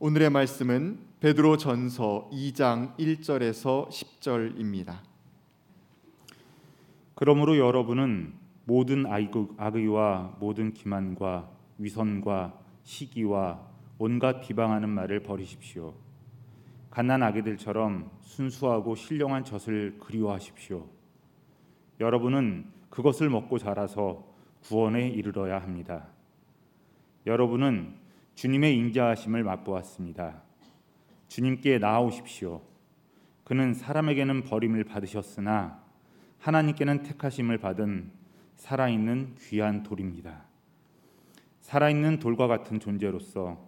오늘의 말씀은 베드로 전서 2장 1절에서 10절입니다. 그러므로 여러분은 모든 악의와 모든 기만과 위선과 시기와 온갖 비방하는 말을 버리십시오. 갓난 아기들처럼 순수하고 신령한 젖을 그리워하십시오. 여러분은 그것을 먹고 자라서 구원에 이르러야 합니다. 여러분은 주님의 인자하심을 맛보았습니다. 주님께 나아오십시오. 그는 사람에게는 버림을 받으셨으나 하나님께는 택하심을 받은 살아있는 귀한 돌입니다. 살아있는 돌과 같은 존재로서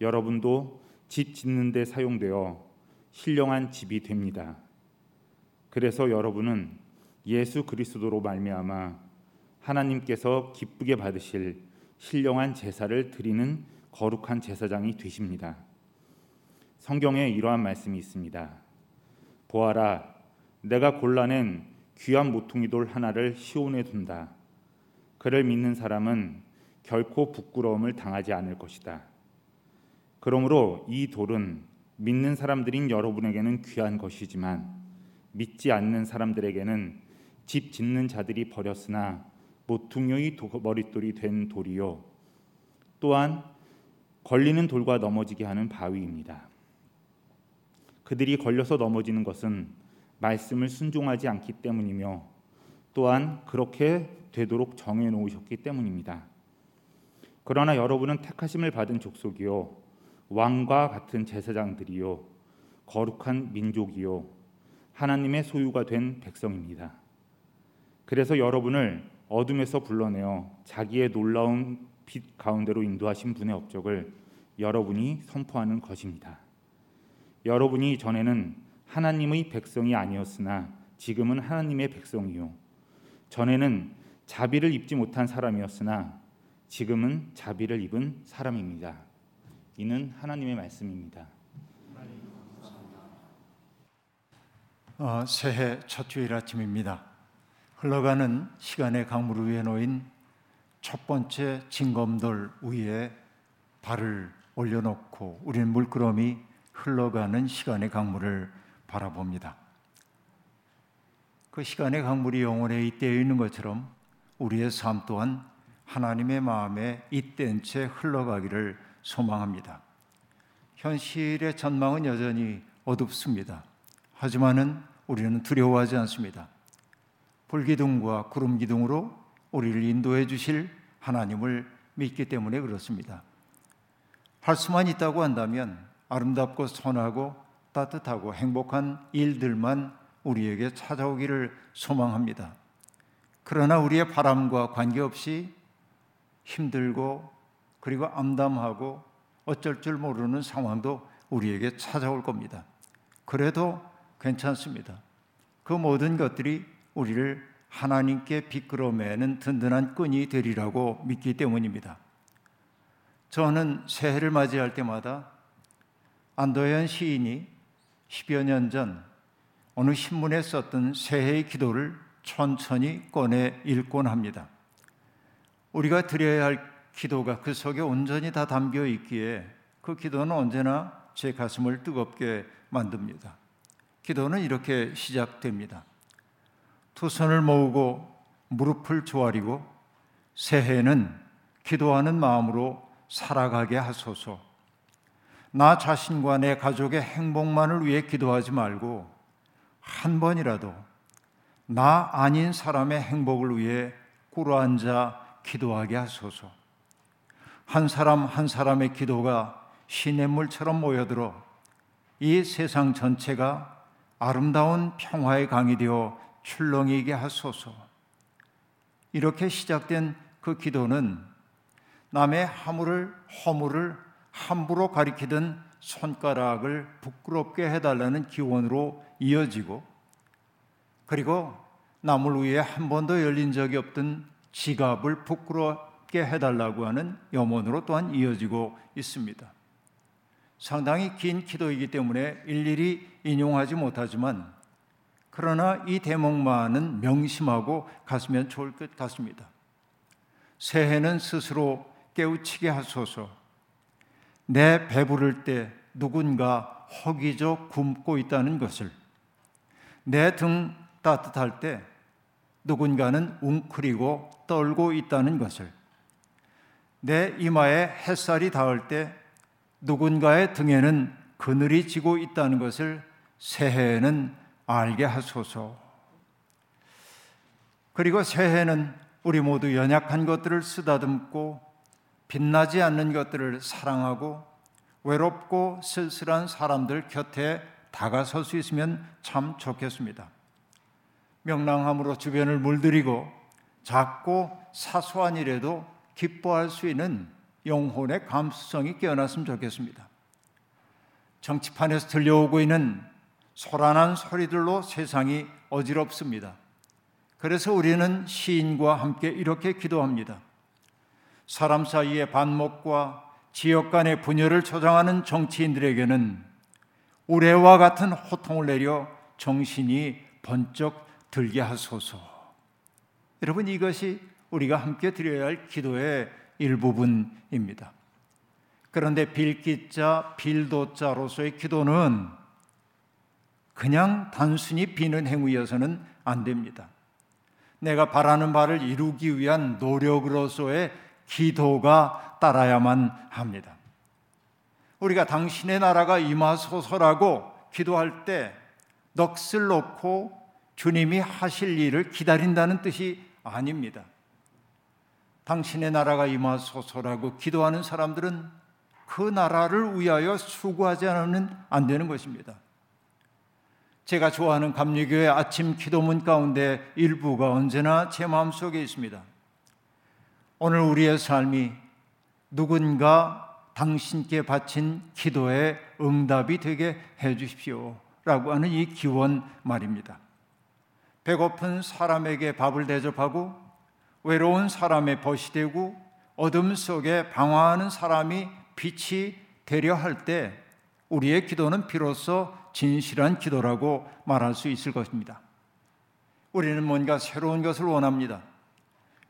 여러분도 집 짓는 데 사용되어 신령한 집이 됩니다. 그래서 여러분은 예수 그리스도로 말미암아 하나님께서 기쁘게 받으실 신령한 제사를 드리는 거룩한 제사장이 되십니다. 성경에 이러한 말씀이 있습니다. 보아라, 내가 골라낸 귀한 모퉁이 돌 하나를 시온에 둔다. 그를 믿는 사람은 결코 부끄러움을 당하지 않을 것이다. 그러므로 이 돌은 믿는 사람들인 여러분에게는 귀한 것이지만 믿지 않는 사람들에게는 집 짓는 자들이 버렸으나 모퉁이의 머릿돌이 된 돌이요 또한 걸리는 돌과 넘어지게 하는 바위입니다. 그들이 걸려서 넘어지는 것은 말씀을 순종하지 않기 때문이며 또한 그렇게 되도록 정해 놓으셨기 때문입니다. 그러나 여러분은 택하심을 받은 족속이요 왕과 같은 제사장들이요 거룩한 민족이요 하나님의 소유가 된 백성입니다. 그래서 여러분을 어둠에서 불러내어 자기의 놀라운 빛 가운데로 인도하신 분의 업적을 여러분이 선포하는 것입니다. 여러분이 전에는 하나님의 백성이 아니었으나 지금은 하나님의 백성이요 전에는 자비를 입지 못한 사람이었으나 지금은 자비를 입은 사람입니다. 이는 하나님의 말씀입니다. 어, 새해 첫 주일 아침입니다. 흘러가는 시간의 강물 위에 놓인 첫 번째 징검돌 위에 발을 올려놓고 우리는 물끄러미 흘러가는 시간의 강물을 바라봅니다. 그 시간의 강물이 영혼에 잇대어 있는 것처럼 우리의 삶 또한 하나님의 마음에 잇댄 채 흘러가기를 소망합니다. 현실의 전망은 여전히 어둡습니다. 하지만은 우리는 두려워하지 않습니다. 불기둥과 구름 기둥으로 우리를 인도해 주실 하나님을 믿기 때문에 그렇습니다. 할 수만 있다고 한다면 아름답고 선하고 따뜻하고 행복한 일들만 우리에게 찾아오기를 소망합니다. 그러나 우리의 바람과 관계없이 힘들고 그리고 암담하고 어쩔 줄 모르는 상황도 우리에게 찾아올 겁니다. 그래도 괜찮습니다. 그 모든 것들이 우리를 하나님께 비끄러매는 든든한 끈이 되리라고 믿기 때문입니다. 저는 새해를 맞이할 때마다 안도현 시인이 10여 년 전 어느 신문에 썼던 새해의 기도를 천천히 꺼내 읽곤 합니다. 우리가 드려야 할 기도가 그 속에 온전히 다 담겨 있기에 그 기도는 언제나 제 가슴을 뜨겁게 만듭니다. 기도는 이렇게 시작됩니다. 두 손을 모으고 무릎을 조아리고 새해는 기도하는 마음으로 살아가게 하소서. 나 자신과 내 가족의 행복만을 위해 기도하지 말고 한 번이라도 나 아닌 사람의 행복을 위해 꿇어앉아 기도하게 하소서. 한 사람 한 사람의 기도가 시냇물처럼 모여들어 이 세상 전체가 아름다운 평화의 강이 되어 출렁이게 하소서. 이렇게 시작된 그 기도는 남의 허물을 허물을 함부로 가리키던 손가락을 부끄럽게 해달라는 기원으로 이어지고 그리고 남을 위해 한 번도 열린 적이 없던 지갑을 부끄럽게 해달라고 하는 염원으로 또한 이어지고 있습니다. 상당히 긴 기도이기 때문에 일일이 인용하지 못하지만 그러나 이 대목만은 명심하고 갔으면 좋을 것 같습니다. 새해는 스스로 깨우치게 하소서. 내 배부를 때 누군가 허기져 굶고 있다는 것을 내 등 따뜻할 때 누군가는 웅크리고 떨고 있다는 것을 내 이마에 햇살이 닿을 때 누군가의 등에는 그늘이 지고 있다는 것을 새해에는 알게 하소서. 그리고 새해는 우리 모두 연약한 것들을 쓰다듬고 빛나지 않는 것들을 사랑하고 외롭고 쓸쓸한 사람들 곁에 다가설 수 있으면 참 좋겠습니다. 명랑함으로 주변을 물들이고 작고 사소한 일에도 기뻐할 수 있는 영혼의 감수성이 깨어났으면 좋겠습니다. 정치판에서 들려오고 있는 소란한 소리들로 세상이 어지럽습니다. 그래서 우리는 시인과 함께 이렇게 기도합니다. 사람 사이의 반목과 지역 간의 분열을 조장하는 정치인들에게는 우레와 같은 호통을 내려 정신이 번쩍 들게 하소서. 여러분 이것이 우리가 함께 드려야 할 기도의 일부분입니다. 그런데 빌기자, 빌도자로서의 기도는 그냥 단순히 비는 행위여서는 안 됩니다. 내가 바라는 바를 이루기 위한 노력으로서의 기도가 따라야만 합니다. 우리가 당신의 나라가 임하소서라고 기도할 때 넋을 놓고 주님이 하실 일을 기다린다는 뜻이 아닙니다. 당신의 나라가 임하소서라고 기도하는 사람들은 그 나라를 위하여 수고하지 않으면 안 되는 것입니다. 제가 좋아하는 감리교회 아침 기도문 가운데 일부가 언제나 제 마음속에 있습니다. 오늘 우리의 삶이 누군가 당신께 바친 기도의 응답이 되게 해 주십시오. 라고 하는 이 기원 말입니다. 배고픈 사람에게 밥을 대접하고 외로운 사람의 벗이 되고 어둠 속에 방황하는 사람이 빛이 되려 할 때 우리의 기도는 비로소 진실한 기도라고 말할 수 있을 것입니다. 우리는 뭔가 새로운 것을 원합니다.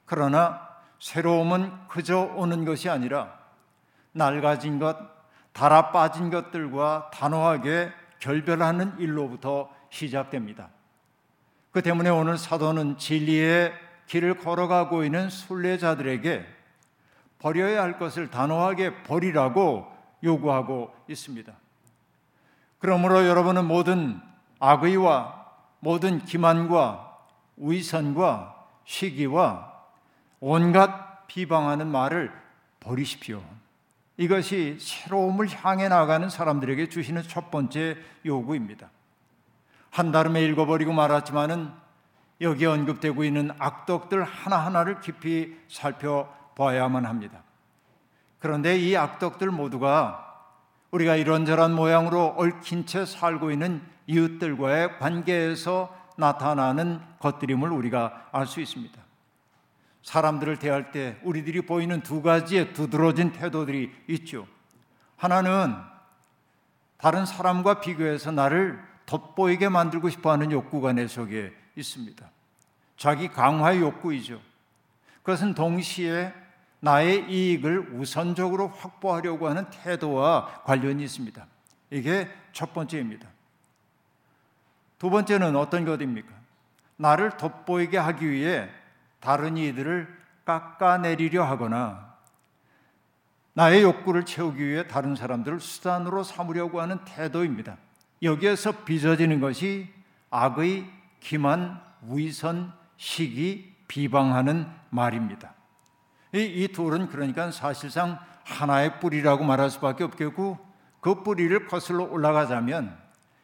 그러나 새로움은 그저 오는 것이 아니라 낡아진 것, 달아 빠진 것들과 단호하게 결별하는 일로부터 시작됩니다. 그 때문에 오늘 사도는 진리의 길을 걸어가고 있는 순례자들에게 버려야 할 것을 단호하게 버리라고 요구하고 있습니다. 그러므로 여러분은 모든 악의와 모든 기만과 위선과 시기와 온갖 비방하는 말을 버리십시오. 이것이 새로움을 향해 나가는 사람들에게 주시는 첫 번째 요구입니다. 한달음에 읽어버리고 말았지만은 여기 언급되고 있는 악덕들 하나하나를 깊이 살펴봐야만 합니다. 그런데 이 악덕들 모두가 우리가 이런저런 모양으로 얽힌 채 살고 있는 이웃들과의 관계에서 나타나는 것들임을 우리가 알 수 있습니다. 사람들을 대할 때 우리들이 보이는 두 가지의 두드러진 태도들이 있죠. 하나는 다른 사람과 비교해서 나를 돋보이게 만들고 싶어 하는 욕구가 내 속에 있습니다. 자기 강화의 욕구이죠. 그것은 동시에 나의 이익을 우선적으로 확보하려고 하는 태도와 관련이 있습니다. 이게 첫 번째입니다. 두 번째는 어떤 것입니까? 나를 돋보이게 하기 위해 다른 이들을 깎아내리려 하거나 나의 욕구를 채우기 위해 다른 사람들을 수단으로 삼으려고 하는 태도입니다. 여기에서 빚어지는 것이 악의 기만, 위선, 시기, 비방하는 말입니다. 이, 이 둘은 그러니까 사실상 하나의 뿌리라고 말할 수밖에 없겠고 그 뿌리를 거슬러 올라가자면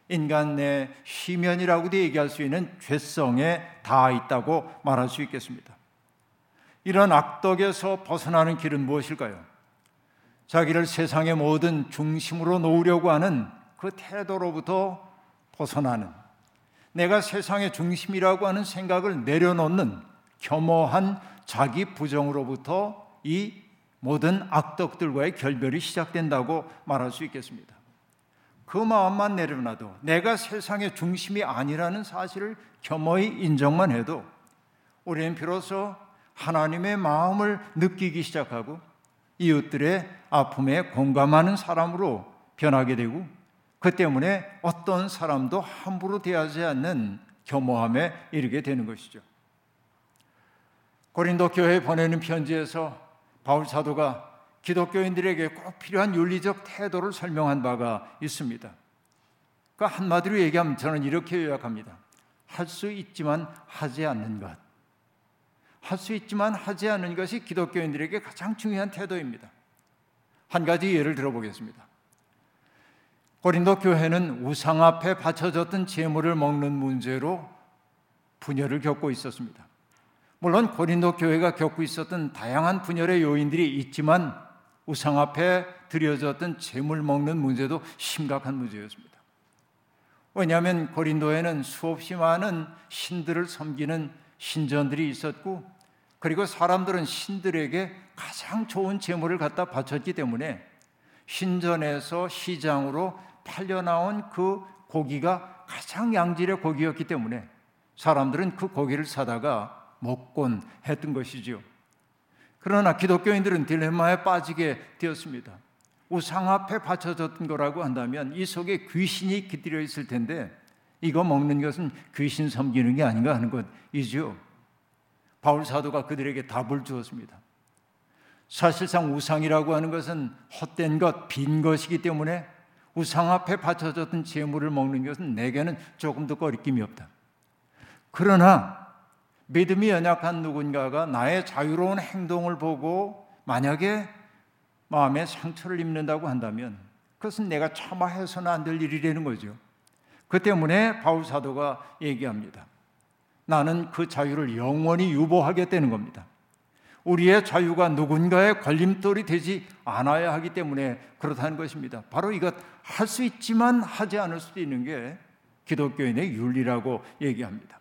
인간 내 시면이라고도 얘기할 수 있는 죄성에 다 있다고 말할 수 있겠습니다. 이런 악덕에서 벗어나는 길은 무엇일까요? 자기를 세상의 모든 중심으로 놓으려고 하는 그 태도로부터 벗어나는 내가 세상의 중심이라고 하는 생각을 내려놓는 겸허한 자기 부정으로부터 이 모든 악덕들과의 결별이 시작된다고 말할 수 있겠습니다. 그 마음만 내려놔도 내가 세상의 중심이 아니라는 사실을 겸허히 인정만 해도 우리는 비로소 하나님의 마음을 느끼기 시작하고 이웃들의 아픔에 공감하는 사람으로 변하게 되고 그 때문에 어떤 사람도 함부로 대하지 않는 겸허함에 이르게 되는 것이죠. 고린도 교회에 보내는 편지에서 바울 사도가 기독교인들에게 꼭 필요한 윤리적 태도를 설명한 바가 있습니다. 그 한마디로 얘기하면 저는 이렇게 요약합니다. 할 수 있지만 하지 않는 것. 할 수 있지만 하지 않는 것이 기독교인들에게 가장 중요한 태도입니다. 한 가지 예를 들어보겠습니다. 고린도 교회는 우상 앞에 바쳐졌던 제물을 먹는 문제로 분열을 겪고 있었습니다. 물론 고린도 교회가 겪고 있었던 다양한 분열의 요인들이 있지만 우상 앞에 드려졌던 제물 먹는 문제도 심각한 문제였습니다. 왜냐하면 고린도에는 수없이 많은 신들을 섬기는 신전들이 있었고 그리고 사람들은 신들에게 가장 좋은 제물을 갖다 바쳤기 때문에 신전에서 시장으로 팔려 나온 그 고기가 가장 양질의 고기였기 때문에 사람들은 그 고기를 사다가 먹곤 했던 것이지요. 그러나 기독교인들은 딜레마에 빠지게 되었습니다. 우상 앞에 바쳐졌던 거라고 한다면 이 속에 귀신이 깃들여 있을 텐데 이거 먹는 것은 귀신 섬기는 게 아닌가 하는 것이죠. 바울 사도가 그들에게 답을 주었습니다. 사실상 우상이라고 하는 것은 헛된 것, 빈 것이기 때문에 우상 앞에 바쳐졌던 재물을 먹는 것은 내게는 조금도 거리낌이 없다. 그러나 믿음이 연약한 누군가가 나의 자유로운 행동을 보고 만약에 마음에 상처를 입는다고 한다면 그것은 내가 참아 해서는 안 될 일이라는 거죠. 그 때문에 바울 사도가 얘기합니다. 나는 그 자유를 영원히 유보하겠다는 겁니다. 우리의 자유가 누군가의 걸림돌이 되지 않아야 하기 때문에 그렇다는 것입니다. 바로 이것 할 수 있지만 하지 않을 수도 있는 게 기독교인의 윤리라고 얘기합니다.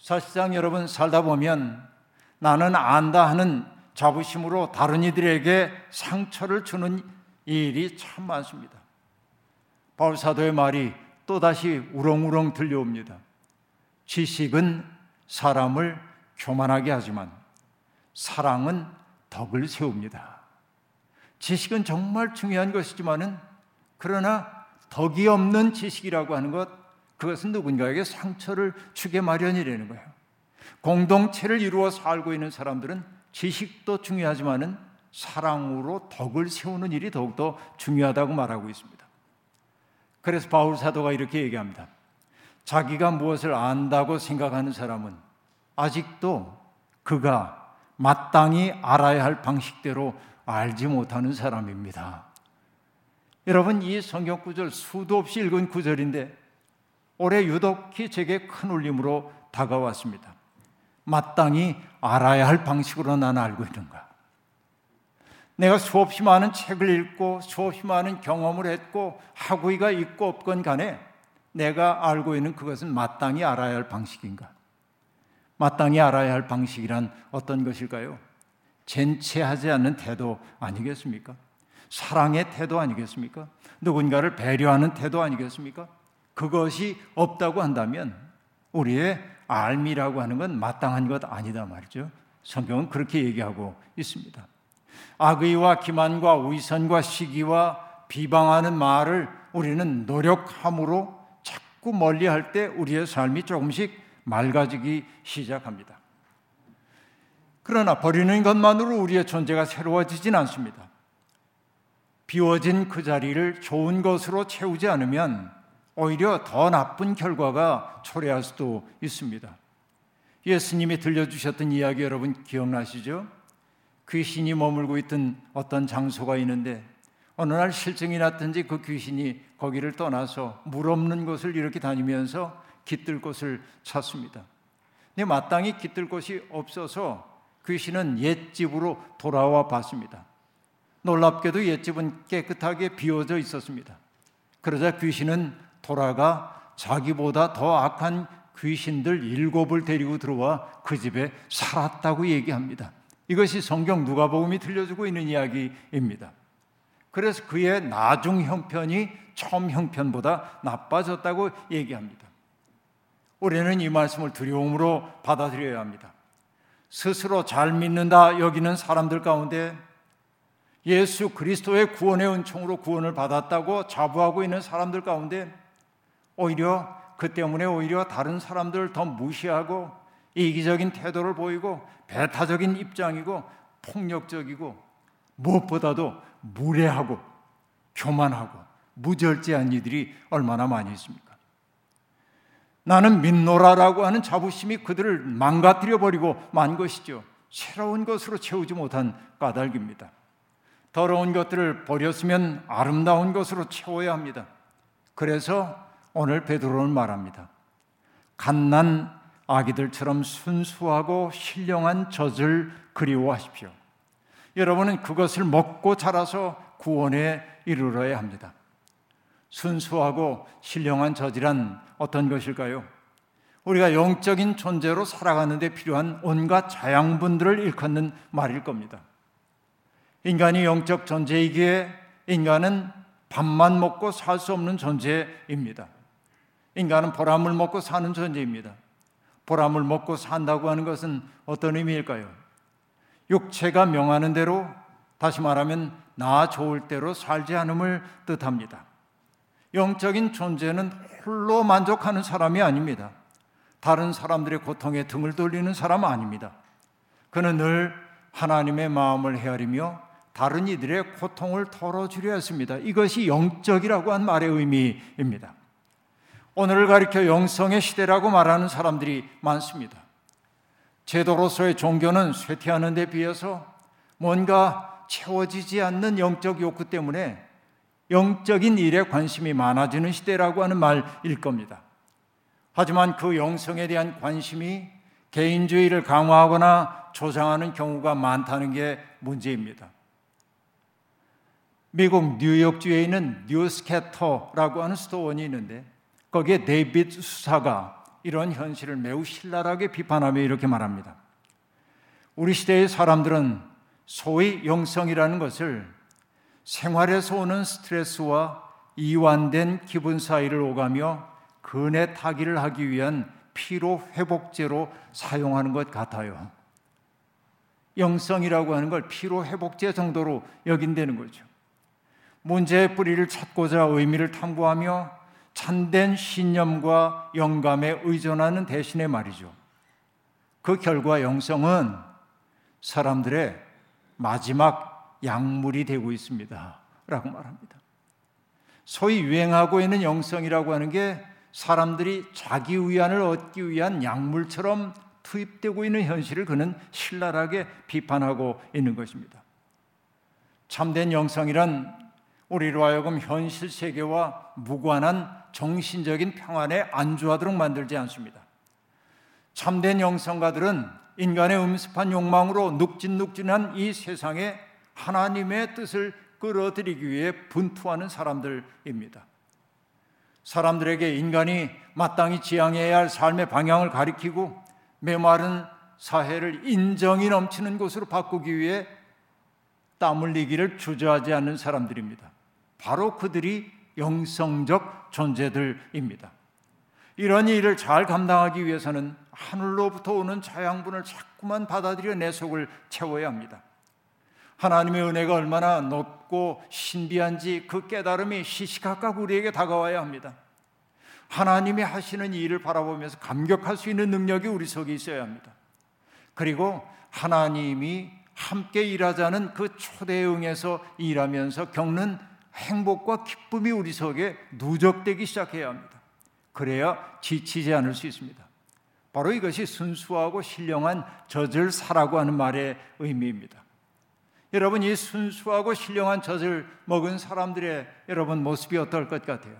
사실상 여러분 살다 보면 나는 안다 하는 자부심으로 다른 이들에게 상처를 주는 일이 참 많습니다. 바울 사도의 말이 또다시 우렁우렁 들려옵니다. 지식은 사람을 교만하게 하지만 사랑은 덕을 세웁니다. 지식은 정말 중요한 것이지만은 그러나 덕이 없는 지식이라고 하는 것 그것은 누군가에게 상처를 주게 마련이라는 거예요. 공동체를 이루어 살고 있는 사람들은 지식도 중요하지만은 사랑으로 덕을 세우는 일이 더욱더 중요하다고 말하고 있습니다. 그래서 바울 사도가 이렇게 얘기합니다. 자기가 무엇을 안다고 생각하는 사람은 아직도 그가 마땅히 알아야 할 방식대로 알지 못하는 사람입니다. 여러분 이 성경 구절 수도 없이 읽은 구절인데 올해 유독히 제게 큰 울림으로 다가왔습니다. 마땅히 알아야 할 방식으로 나는 알고 있는가? 내가 수없이 많은 책을 읽고 수없이 많은 경험을 했고 학위가 있고 없건 간에 내가 알고 있는 그것은 마땅히 알아야 할 방식인가? 마땅히 알아야 할 방식이란 어떤 것일까요? 젠체하지 않는 태도 아니겠습니까? 사랑의 태도 아니겠습니까? 누군가를 배려하는 태도 아니겠습니까? 그것이 없다고 한다면 우리의 알미라고 하는 건 마땅한 것 아니다 말이죠. 성경은 그렇게 얘기하고 있습니다. 악의와 기만과 위선과 시기와 비방하는 말을 우리는 노력함으로 자꾸 멀리 할 때 우리의 삶이 조금씩 맑아지기 시작합니다. 그러나 버리는 것만으로 우리의 존재가 새로워지진 않습니다. 비워진 그 자리를 좋은 것으로 채우지 않으면 오히려 더 나쁜 결과가 초래할 수도 있습니다. 예수님이 들려주셨던 이야기 여러분 기억나시죠? 귀신이 머물고 있던 어떤 장소가 있는데 어느 날 실증이 났든지 그 귀신이 거기를 떠나서 물 없는 곳을 이렇게 다니면서 깃들 곳을 찾습니다. 근데 마땅히 깃들 곳이 없어서 귀신은 옛집으로 돌아와 봤습니다. 놀랍게도 옛집은 깨끗하게 비워져 있었습니다. 그러자 귀신은 돌아가 자기보다 더 악한 귀신들 일곱을 데리고 들어와 그 집에 살았다고 얘기합니다. 이것이 성경 누가복음이 들려주고 있는 이야기입니다. 그래서 그의 나중 형편이 처음 형편보다 나빠졌다고 얘기합니다. 우리는 이 말씀을 두려움으로 받아들여야 합니다. 스스로 잘 믿는다 여기는 사람들 가운데 예수 그리스도의 구원의 은총으로 구원을 받았다고 자부하고 있는 사람들 가운데 오히려 그 때문에 오히려 다른 사람들을 더 무시하고 이기적인 태도를 보이고 배타적인 입장이고 폭력적이고 무엇보다도 무례하고 교만하고 무절제한 이들이 얼마나 많이 있습니까? 나는 믿노라라고 하는 자부심이 그들을 망가뜨려 버리고 만 것이죠. 새로운 것으로 채우지 못한 까닭입니다. 더러운 것들을 버렸으면 아름다운 것으로 채워야 합니다. 그래서 오늘 베드로는 말합니다. 갓난 아기들처럼 순수하고 신령한 젖을 그리워하십시오. 여러분은 그것을 먹고 자라서 구원에 이르러야 합니다. 순수하고 신령한 젖이란 어떤 것일까요? 우리가 영적인 존재로 살아가는 데 필요한 온갖 자양분들을 일컫는 말일 겁니다. 인간이 영적 존재이기에 인간은 밥만 먹고 살 수 없는 존재입니다. 인간은 보람을 먹고 사는 존재입니다. 보람을 먹고 산다고 하는 것은 어떤 의미일까요? 육체가 명하는 대로 다시 말하면 나 좋을 대로 살지 않음을 뜻합니다. 영적인 존재는 홀로 만족하는 사람이 아닙니다. 다른 사람들의 고통에 등을 돌리는 사람 아닙니다. 그는 늘 하나님의 마음을 헤아리며 다른 이들의 고통을 털어주려 했습니다. 이것이 영적이라고 한 말의 의미입니다. 오늘을 가리켜 영성의 시대라고 말하는 사람들이 많습니다. 제도로서의 종교는 쇠퇴하는 데 비해서 뭔가 채워지지 않는 영적 욕구 때문에 영적인 일에 관심이 많아지는 시대라고 하는 말일 겁니다. 하지만 그 영성에 대한 관심이 개인주의를 강화하거나 조장하는 경우가 많다는 게 문제입니다. 미국 뉴욕주에 있는 뉴스캐터라고 하는 수도원이 있는데 거기에 데이빗 수사가 이런 현실을 매우 신랄하게 비판하며 이렇게 말합니다. 우리 시대의 사람들은 소위 영성이라는 것을 생활에서 오는 스트레스와 이완된 기분 사이를 오가며 근에 타기를 하기 위한 피로 회복제로 사용하는 것 같아요. 영성이라고 하는 걸 피로 회복제 정도로 여긴다는 거죠. 문제의 뿌리를 찾고자 의미를 탐구하며 참된 신념과 영감에 의존하는 대신에 말이죠. 그 결과 영성은 사람들의 마지막 약물이 되고 있습니다. 라고 말합니다. 소위 유행하고 있는 영성이라고 하는 게 사람들이 자기 위안을 얻기 위한 약물처럼 투입되고 있는 현실을 그는 신랄하게 비판하고 있는 것입니다. 참된 영성이란 우리로 하여금 현실 세계와 무관한 정신적인 평안에 안주하도록 만들지 않습니다. 참된 영성가들은 인간의 음습한 욕망으로 눅진눅진한 이 세상에 하나님의 뜻을 끌어들이기 위해 분투하는 사람들입니다. 사람들에게 인간이 마땅히 지향해야 할 삶의 방향을 가리키고 메마른 사회를 인정이 넘치는 곳으로 바꾸기 위해 땀 흘리기를 주저하지 않는 사람들입니다. 바로 그들이 영성적 존재들입니다. 이런 일을 잘 감당하기 위해서는 하늘로부터 오는 자양분을 자꾸만 받아들여 내 속을 채워야 합니다. 하나님의 은혜가 얼마나 높고 신비한지 그 깨달음이 시시각각 우리에게 다가와야 합니다. 하나님이 하시는 일을 바라보면서 감격할 수 있는 능력이 우리 속에 있어야 합니다. 그리고 하나님이 함께 일하자는 그 초대응에서 일하면서 겪는 행복과 기쁨이 우리 속에 누적되기 시작해야 합니다. 그래야 지치지 않을 수 있습니다. 바로 이것이 순수하고 신령한 젖을 사라고 하는 말의 의미입니다. 여러분 이 순수하고 신령한 젖을 먹은 사람들의 여러분 모습이 어떨 것 같아요?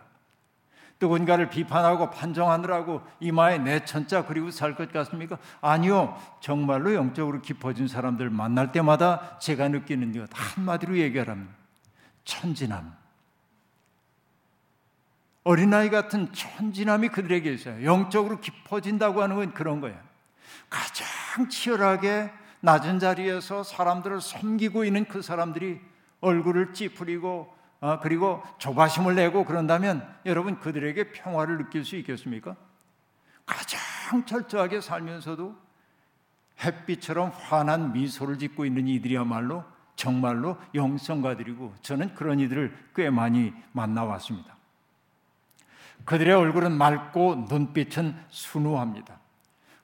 누군가를 비판하고 판정하느라고 이마에 내천자 그리고 살 것 같습니까? 아니요. 정말로 영적으로 깊어진 사람들 만날 때마다 제가 느끼는 것 한마디로 얘기하라면 천진함. 어린아이 같은 천진함이 그들에게 있어요. 영적으로 깊어진다고 하는 건 그런 거예요. 가장 치열하게 낮은 자리에서 사람들을 섬기고 있는 그 사람들이 얼굴을 찌푸리고 어, 그리고 조바심을 내고 그런다면 여러분 그들에게 평화를 느낄 수 있겠습니까? 가장 철저하게 살면서도 햇빛처럼 환한 미소를 짓고 있는 이들이야말로 정말로 영성가들이고 저는 그런 이들을 꽤 많이 만나왔습니다. 그들의 얼굴은 맑고 눈빛은 순우합니다.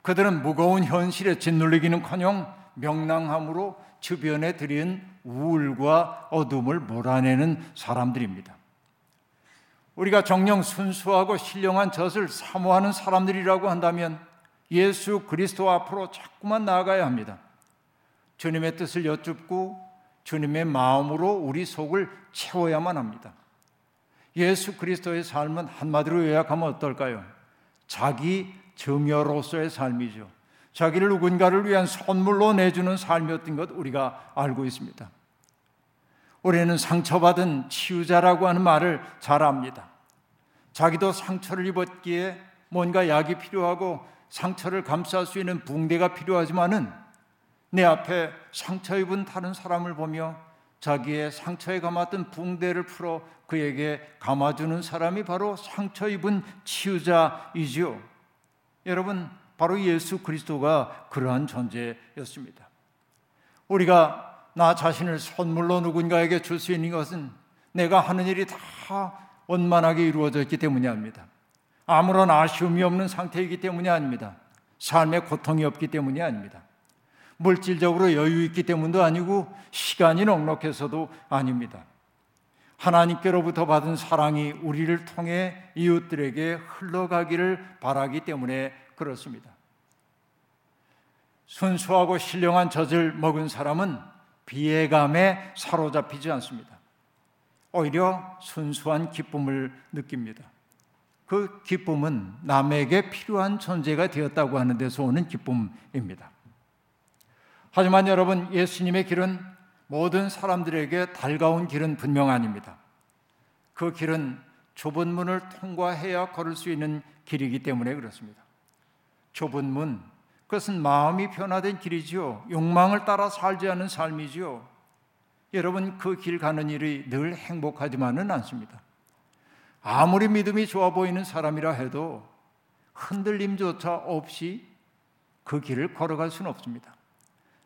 그들은 무거운 현실에 짓눌리기는커녕 명랑함으로 주변에 들인 우울과 어둠을 몰아내는 사람들입니다. 우리가 정령 순수하고 신령한 젖을 사모하는 사람들이라고 한다면 예수 그리스도 앞으로 자꾸만 나아가야 합니다. 주님의 뜻을 여쭙고 주님의 마음으로 우리 속을 채워야만 합니다. 예수 그리스도의 삶은 한마디로 요약하면 어떨까요? 자기 증여로서의 삶이죠. 자기를 누군가를 위한 선물로 내주는 삶이었던 것 우리가 알고 있습니다. 우리는 상처받은 치유자라고 하는 말을 잘 압니다. 자기도 상처를 입었기에 뭔가 약이 필요하고 상처를 감쌀 수 있는 붕대가 필요하지만은 내 앞에 상처 입은 다른 사람을 보며 자기의 상처에 감았던 붕대를 풀어 그에게 감아주는 사람이 바로 상처 입은 치유자이지요. 여러분, 바로 예수 그리스도가 그러한 존재였습니다. 우리가 나 자신을 선물로 누군가에게 줄 수 있는 것은 내가 하는 일이 다 원만하게 이루어져 있기 때문이 아닙니다. 아무런 아쉬움이 없는 상태이기 때문이 아닙니다. 삶에 고통이 없기 때문이 아닙니다. 물질적으로 여유 있기 때문도 아니고 시간이 넉넉해서도 아닙니다. 하나님께로부터 받은 사랑이 우리를 통해 이웃들에게 흘러가기를 바라기 때문에 그렇습니다. 순수하고 신령한 젖을 먹은 사람은 비애감에 사로잡히지 않습니다. 오히려 순수한 기쁨을 느낍니다. 그 기쁨은 남에게 필요한 존재가 되었다고 하는 데서 오는 기쁨입니다. 하지만 여러분, 예수님의 길은 모든 사람들에게 달가운 길은 분명 아닙니다. 그 길은 좁은 문을 통과해야 걸을 수 있는 길이기 때문에 그렇습니다. 좁은 문, 그것은 마음이 변화된 길이지요. 욕망을 따라 살지 않은 삶이지요. 여러분, 그 길 가는 일이 늘 행복하지만은 않습니다. 아무리 믿음이 좋아 보이는 사람이라 해도 흔들림조차 없이 그 길을 걸어갈 수는 없습니다.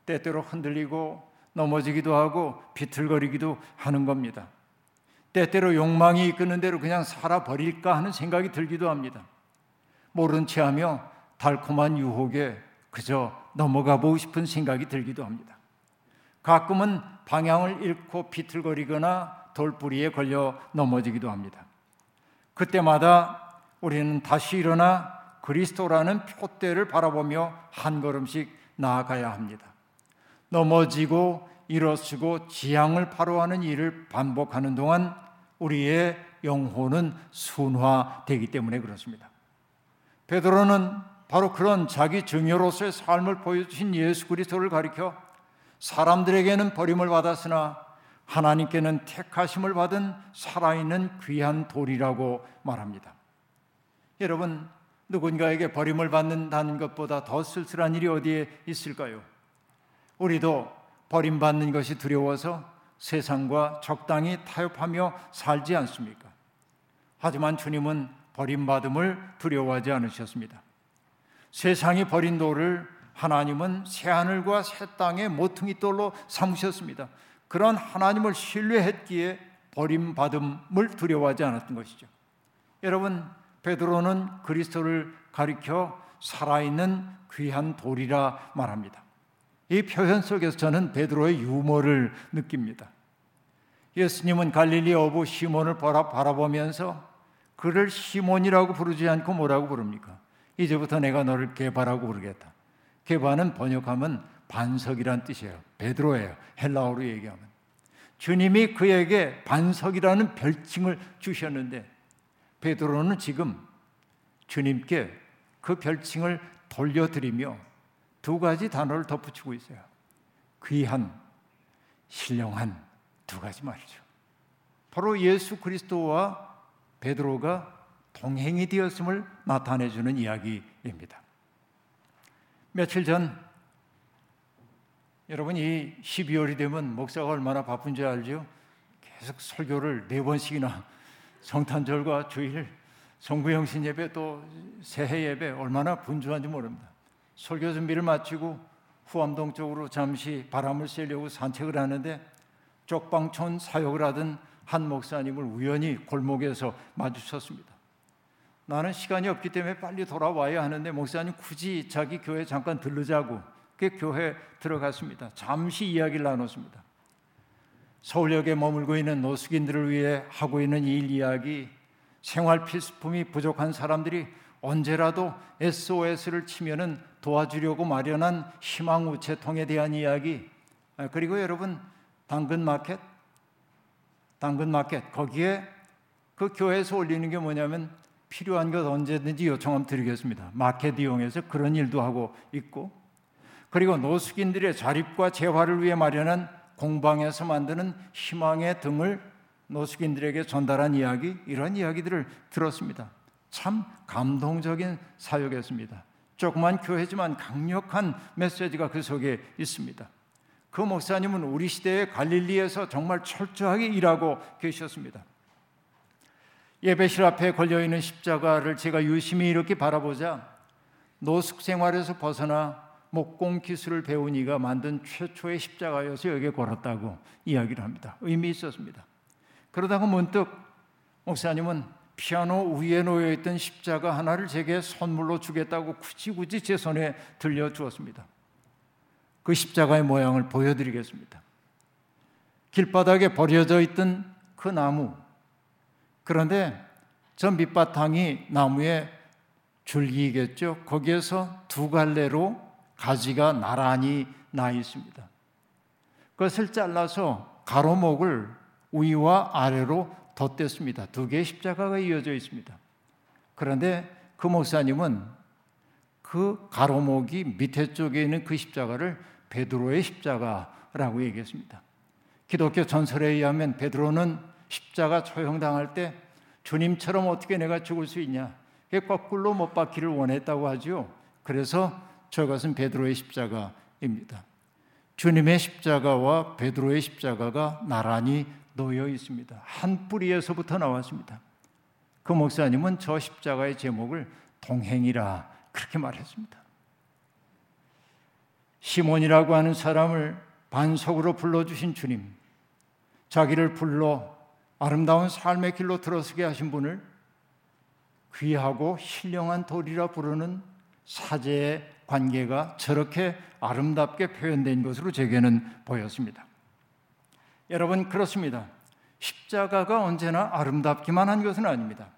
때때로 흔들리고 넘어지기도 하고 비틀거리기도 하는 겁니다. 때때로 욕망이 이끄는 대로 그냥 살아버릴까 하는 생각이 들기도 합니다. 모른 채 하며 달콤한 유혹에 그저 넘어가 보고 싶은 생각이 들기도 합니다. 가끔은 방향을 잃고 비틀거리거나 돌뿌리에 걸려 넘어지기도 합니다. 그때마다 우리는 다시 일어나 그리스도라는 표대를 바라보며 한 걸음씩 나아가야 합니다. 넘어지고 일어서고 지향을 바로하는 일을 반복하는 동안 우리의 영혼은 순화되기 때문에 그렇습니다. 베드로는 바로 그런 자기 증여로서의 삶을 보여주신 예수 그리스도를 가리켜 사람들에게는 버림을 받았으나 하나님께는 택하심을 받은 살아있는 귀한 돌이라고 말합니다. 여러분, 누군가에게 버림을 받는다는 것보다 더 쓸쓸한 일이 어디에 있을까요? 우리도 버림받는 것이 두려워서 세상과 적당히 타협하며 살지 않습니까? 하지만 주님은 버림받음을 두려워하지 않으셨습니다. 세상이 버린 돌을 하나님은 새 하늘과 새 땅의 모퉁이 돌로 삼으셨습니다. 그런 하나님을 신뢰했기에 버림받음을 두려워하지 않았던 것이죠. 여러분, 베드로는 그리스도를 가리켜 살아있는 귀한 돌이라 말합니다. 이 표현 속에서 저는 베드로의 유머를 느낍니다. 예수님은 갈릴리 어부 시몬을 바라 보면서 그를 시몬이라고 부르지 않고 뭐라고 부릅니까? 이제부터 내가 너를 개바라고 부르겠다. 개바는 번역하면 반석이란 뜻이에요. 베드로예요. 헬라어로 얘기하면. 주님이 그에게 반석이라는 별칭을 주셨는데 베드로는 지금 주님께 그 별칭을 돌려드리며 두 가지 단어를 덧붙이고 있어요. 귀한, 신령한 두 가지 말이죠. 바로 예수 그리스도와 베드로가 동행이 되었음을 나타내 주는 이야기입니다. 며칠 전 여러분 이 12월이 되면 목사가 얼마나 바쁜지 알죠? 계속 설교를 네 번씩이나 성탄절과 주일, 성구영신 예배 또 새해 예배 얼마나 분주한지 모릅니다. 설교 준비를 마치고 후암동 쪽으로 잠시 바람을 쐬려고 산책을 하는데 쪽방촌 사역을 하던 한 목사님을 우연히 골목에서 마주쳤습니다. 나는 시간이 없기 때문에 빨리 돌아와야 하는데 목사님 굳이 자기 교회 잠깐 들르자고 그 교회 들어갔습니다. 잠시 이야기를 나눴습니다. 서울역에 머물고 있는 노숙인들을 위해 하고 있는 일 이야기, 생활 필수품이 부족한 사람들이 언제라도 SOS를 치면은 도와주려고 마련한 희망 우체통에 대한 이야기, 아, 그리고 여러분 당근 마켓, 당근 마켓 거기에 그 교회에서 올리는 게 뭐냐면 필요한 것 언제든지 요청하면 드리겠습니다. 마켓 이용해서 그런 일도 하고 있고 그리고 노숙인들의 자립과 재활을 위해 마련한 공방에서 만드는 희망의 등을 노숙인들에게 전달한 이야기 이런 이야기들을 들었습니다. 참 감동적인 사역이었습니다. 조그만 교회지만 강력한 메시지가 그 속에 있습니다. 그 목사님은 우리 시대의 갈릴리에서 정말 철저하게 일하고 계셨습니다. 예배실 앞에 걸려 있는 십자가를 제가 유심히 이렇게 바라보자 노숙 생활에서 벗어나 목공 기술을 배운 이가 만든 최초의 십자가여서 여기에 걸었다고 이야기를 합니다. 의미 있었습니다. 그러다가 문득 목사님은 피아노 위에 놓여 있던 십자가 하나를 제게 선물로 주겠다고 굳이 굳이 제 손에 들려 주었습니다. 그 십자가의 모양을 보여드리겠습니다. 길바닥에 버려져 있던 그 나무. 그런데 저 밑바탕이 나무의 줄기겠죠. 거기에서 두 갈래로 가지가 나란히 나 있습니다. 그것을 잘라서 가로목을 위와 아래로 덧댔습니다. 두 개의 십자가가 이어져 있습니다. 그런데 그 목사님은 그 가로목이 밑에 쪽에 있는 그 십자가를 베드로의 십자가라고 얘기했습니다. 기독교 전설에 의하면 베드로는 십자가 처형당할 때 주님처럼 어떻게 내가 죽을 수 있냐? 거꾸로 못 박기를 원했다고 하죠. 그래서 저것은 베드로의 십자가입니다. 주님의 십자가와 베드로의 십자가가 나란히 놓여 있습니다. 한 뿌리에서부터 나왔습니다. 그 목사님은 저 십자가의 제목을 동행이라 그렇게 말했습니다. 시몬이라고 하는 사람을 반석으로 불러주신 주님, 자기를 불러 아름다운 삶의 길로 들어서게 하신 분을 귀하고 신령한 돌이라 부르는 사제의 관계가 저렇게 아름답게 표현된 것으로 제게는 보였습니다. 여러분 그렇습니다. 십자가가 언제나 아름답기만 한 것은 아닙니다.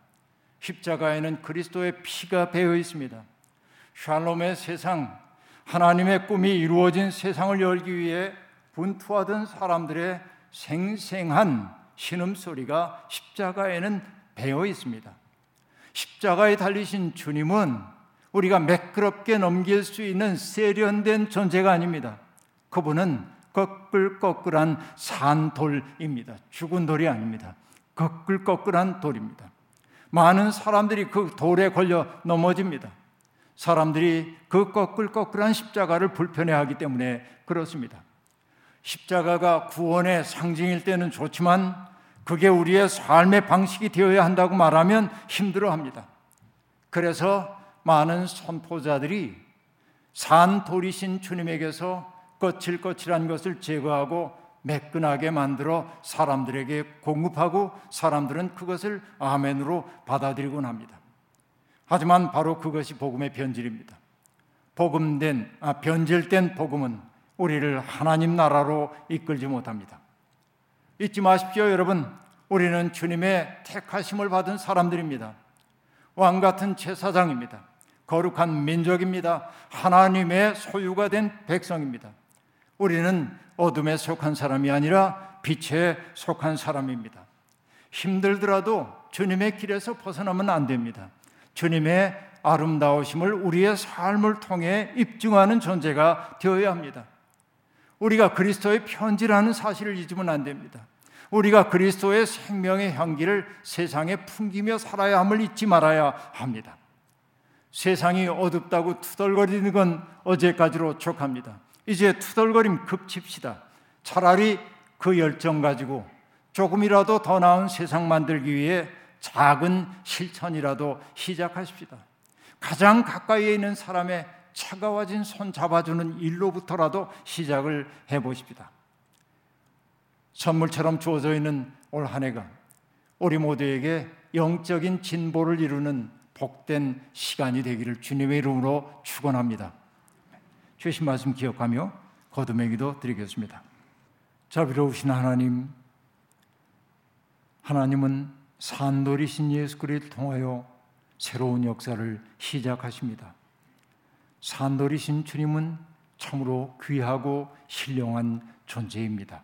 십자가에는 그리스도의 피가 배어 있습니다. 샬롬의 세상, 하나님의 꿈이 이루어진 세상을 열기 위해 분투하던 사람들의 생생한 신음소리가 십자가에는 배어 있습니다. 십자가에 달리신 주님은 우리가 매끄럽게 넘길 수 있는 세련된 존재가 아닙니다. 그분은 거끌거끌한 산돌입니다. 죽은 돌이 아닙니다. 거끌거끌한 돌입니다. 많은 사람들이 그 돌에 걸려 넘어집니다. 사람들이 그 거끌거끌한 십자가를 불편해하기 때문에 그렇습니다. 십자가가 구원의 상징일 때는 좋지만 그게 우리의 삶의 방식이 되어야 한다고 말하면 힘들어 합니다. 그래서 많은 선포자들이 산 돌이신 주님에게서 거칠거칠한 것을 제거하고 매끈하게 만들어 사람들에게 공급하고 사람들은 그것을 아멘으로 받아들이곤 합니다. 하지만 바로 그것이 복음의 변질입니다. 복음된 아, 변질된 복음은 우리를 하나님 나라로 이끌지 못합니다. 잊지 마십시오, 여러분. 우리는 주님의 택하심을 받은 사람들입니다. 왕 같은 제사장입니다. 거룩한 민족입니다. 하나님의 소유가 된 백성입니다. 우리는 어둠에 속한 사람이 아니라 빛에 속한 사람입니다. 힘들더라도 주님의 길에서 벗어나면 안 됩니다. 주님의 아름다우심을 우리의 삶을 통해 입증하는 존재가 되어야 합니다. 우리가 그리스도의 편지라는 사실을 잊으면 안 됩니다. 우리가 그리스도의 생명의 향기를 세상에 풍기며 살아야 함을 잊지 말아야 합니다. 세상이 어둡다고 투덜거리는 건 어제까지로 족합니다. 이제 투덜거림 급칩시다. 차라리 그 열정 가지고 조금이라도 더 나은 세상 만들기 위해 작은 실천이라도 시작하십시다. 가장 가까이에 있는 사람의 차가워진 손 잡아주는 일로부터라도 시작을 해보십시다. 선물처럼 주어져 있는 올 한 해가 우리 모두에게 영적인 진보를 이루는 복된 시간이 되기를 주님의 이름으로 축원합니다. 주신 말씀 기억하며 거듭의 기도 드리겠습니다. 자비로우신 하나님, 하나님은 산돌이신 예수 그리스도를 통하여 새로운 역사를 시작하십니다. 산돌이신 주님은 참으로 귀하고 신령한 존재입니다.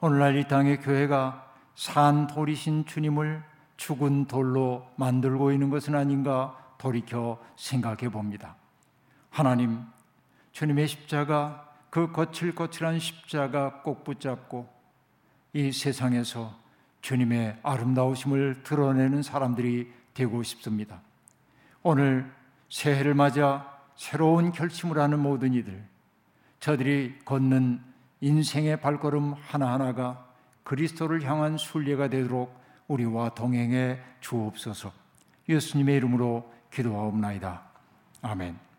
오늘날 이 땅의 교회가 산돌이신 주님을 죽은 돌로 만들고 있는 것은 아닌가 돌이켜 생각해 봅니다. 하나님, 주님의 십자가, 그 거칠거칠한 십자가 꼭 붙잡고 이 세상에서 주님의 아름다우심을 드러내는 사람들이 되고 싶습니다. 오늘 새해를 맞아 새로운 결심을 하는 모든 이들, 저들이 걷는 인생의 발걸음 하나하나가 그리스도를 향한 순례가 되도록 우리와 동행해 주옵소서. 예수님의 이름으로 기도하옵나이다. 아멘.